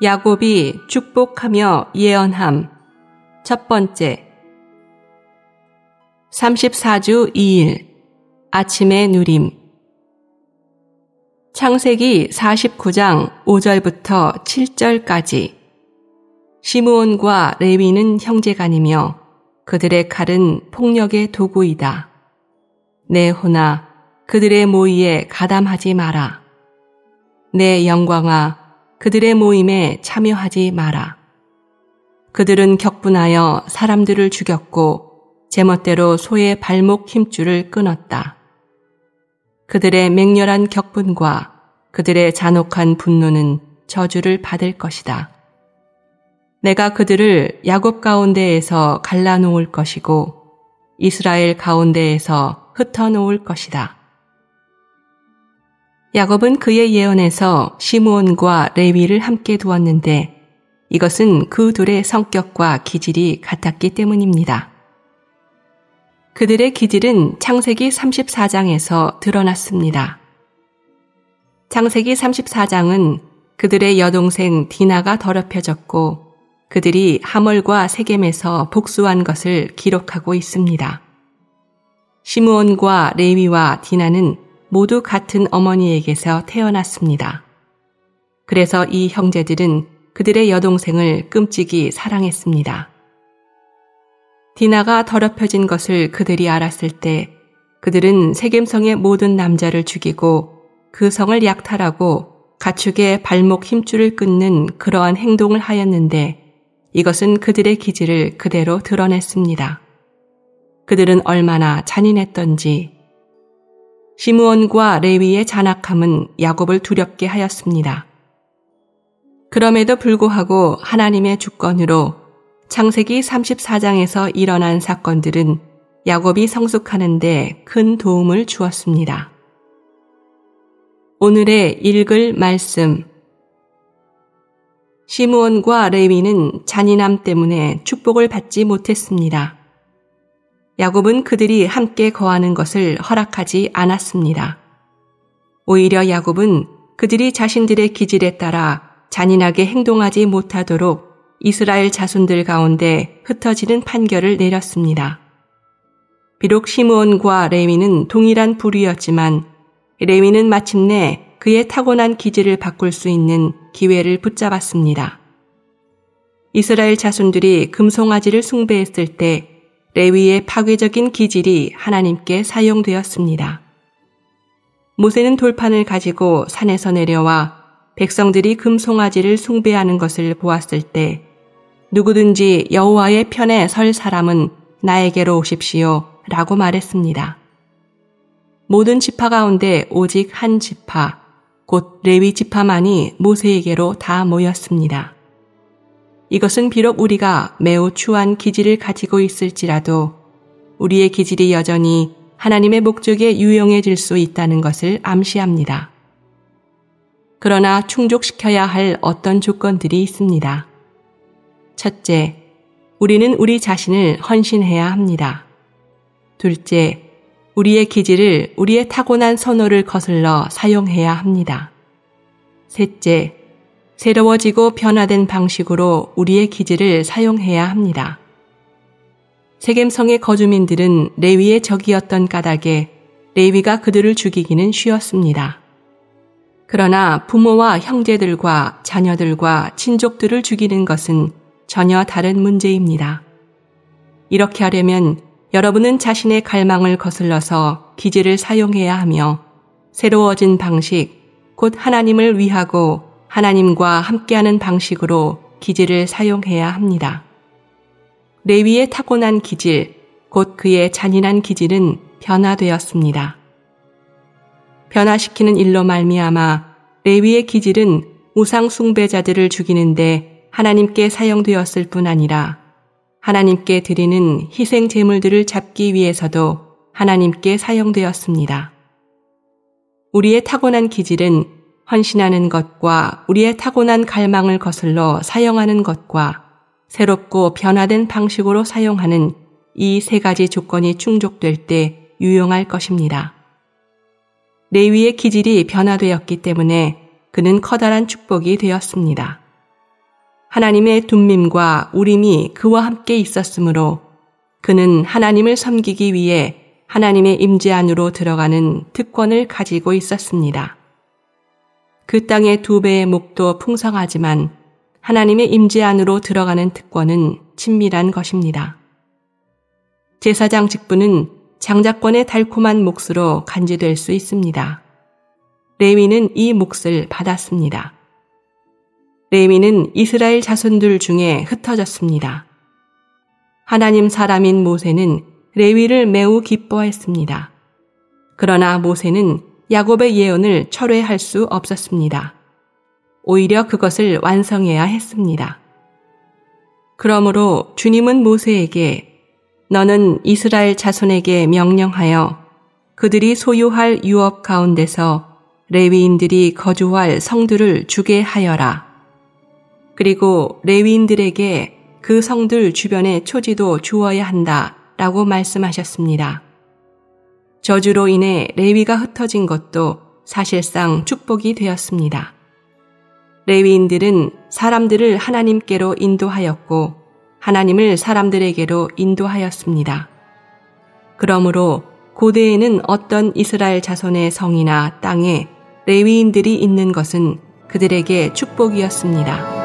야곱이 축복하며 예언함. 첫 번째. 34주 2일. 아침의 누림. 창세기 49장 5절부터 7절까지. 시므온과 레위는 형제간이며 그들의 칼은 폭력의 도구이다. 내 호나 그들의 모의에 가담하지 마라. 내 영광아 그들의 모임에 참여하지 마라. 그들은 격분하여 사람들을 죽였고 제멋대로 소의 발목 힘줄을 끊었다. 그들의 맹렬한 격분과 그들의 잔혹한 분노는 저주를 받을 것이다. 내가 그들을 야곱 가운데에서 갈라놓을 것이고 이스라엘 가운데에서 흩어놓을 것이다. 야곱은 그의 예언에서 시므온과 레위를 함께 두었는데 이것은 그 둘의 성격과 기질이 같았기 때문입니다. 그들의 기질은 창세기 34장에서 드러났습니다. 창세기 34장은 그들의 여동생 디나가 더럽혀졌고 그들이 하멀과 세겜에서 복수한 것을 기록하고 있습니다. 시므온과 레위와 디나는 모두 같은 어머니에게서 태어났습니다. 그래서 이 형제들은 그들의 여동생을 끔찍이 사랑했습니다. 디나가 더럽혀진 것을 그들이 알았을 때 그들은 세겜성의 모든 남자를 죽이고 그 성을 약탈하고 가축의 발목 힘줄을 끊는 그러한 행동을 하였는데 이것은 그들의 기질을 그대로 드러냈습니다. 그들은 얼마나 잔인했던지 시므온과 레위의 잔악함은 야곱을 두렵게 하였습니다. 그럼에도 불구하고 하나님의 주권으로 창세기 34장에서 일어난 사건들은 야곱이 성숙하는데 큰 도움을 주었습니다. 오늘의 읽을 말씀 시므온과 레위는 잔인함 때문에 축복을 받지 못했습니다. 야곱은 그들이 함께 거하는 것을 허락하지 않았습니다. 오히려 야곱은 그들이 자신들의 기질에 따라 잔인하게 행동하지 못하도록 이스라엘 자손들 가운데 흩어지는 판결을 내렸습니다. 비록 시므온과 레위는 동일한 부류였지만 레위는 마침내 그의 타고난 기질을 바꿀 수 있는 기회를 붙잡았습니다. 이스라엘 자손들이 금송아지를 숭배했을 때 레위의 파괴적인 기질이 하나님께 사용되었습니다. 모세는 돌판을 가지고 산에서 내려와 백성들이 금송아지를 숭배하는 것을 보았을 때 누구든지 여호와의 편에 설 사람은 나에게로 오십시오 라고 말했습니다. 모든 지파 가운데 오직 한 지파, 곧 레위 지파만이 모세에게로 다 모였습니다. 이것은 비록 우리가 매우 추한 기질을 가지고 있을지라도 우리의 기질이 여전히 하나님의 목적에 유용해질 수 있다는 것을 암시합니다. 그러나 충족시켜야 할 어떤 조건들이 있습니다. 첫째, 우리는 우리 자신을 헌신해야 합니다. 둘째, 우리의 기질을 우리의 타고난 선호를 거슬러 사용해야 합니다. 셋째, 새로워지고 변화된 방식으로 우리의 기질을 사용해야 합니다. 세겜성의 거주민들은 레위의 적이었던 까닭에 레위가 그들을 죽이기는 쉬웠습니다. 그러나 부모와 형제들과 자녀들과 친족들을 죽이는 것은 전혀 다른 문제입니다. 이렇게 하려면 여러분은 자신의 갈망을 거슬러서 기질을 사용해야 하며 새로워진 방식, 곧 하나님을 위하고 하나님과 함께하는 방식으로 기질을 사용해야 합니다. 레위의 타고난 기질, 곧 그의 잔인한 기질은 변화되었습니다. 변화시키는 일로 말미암아 레위의 기질은 우상 숭배자들을 죽이는데 하나님께 사용되었을 뿐 아니라 하나님께 드리는 희생 제물들을 잡기 위해서도 하나님께 사용되었습니다. 우리의 타고난 기질은 헌신하는 것과 우리의 타고난 갈망을 거슬러 사용하는 것과 새롭고 변화된 방식으로 사용하는 이 세 가지 조건이 충족될 때 유용할 것입니다. 레위의 기질이 변화되었기 때문에 그는 커다란 축복이 되었습니다. 하나님의 둠밈과 우림이 그와 함께 있었으므로 그는 하나님을 섬기기 위해 하나님의 임재 안으로 들어가는 특권을 가지고 있었습니다. 그 땅의 두 배의 목도 풍성하지만 하나님의 임재 안으로 들어가는 특권은 친밀한 것입니다. 제사장 직분은 장자권의 달콤한 몫으로 간지될 수 있습니다. 레위는 이 몫을 받았습니다. 레위는 이스라엘 자손들 중에 흩어졌습니다. 하나님 사람인 모세는 레위를 매우 기뻐했습니다. 그러나 모세는 야곱의 예언을 철회할 수 없었습니다. 오히려 그것을 완성해야 했습니다. 그러므로 주님은 모세에게 너는 이스라엘 자손에게 명령하여 그들이 소유할 유업 가운데서 레위인들이 거주할 성들을 주게 하여라. 그리고 레위인들에게 그 성들 주변에 초지도 주어야 한다 라고 말씀하셨습니다. 저주로 인해 레위가 흩어진 것도 사실상 축복이 되었습니다. 레위인들은 사람들을 하나님께로 인도하였고 하나님을 사람들에게로 인도하였습니다. 그러므로 고대에는 어떤 이스라엘 자손의 성이나 땅에 레위인들이 있는 것은 그들에게 축복이었습니다.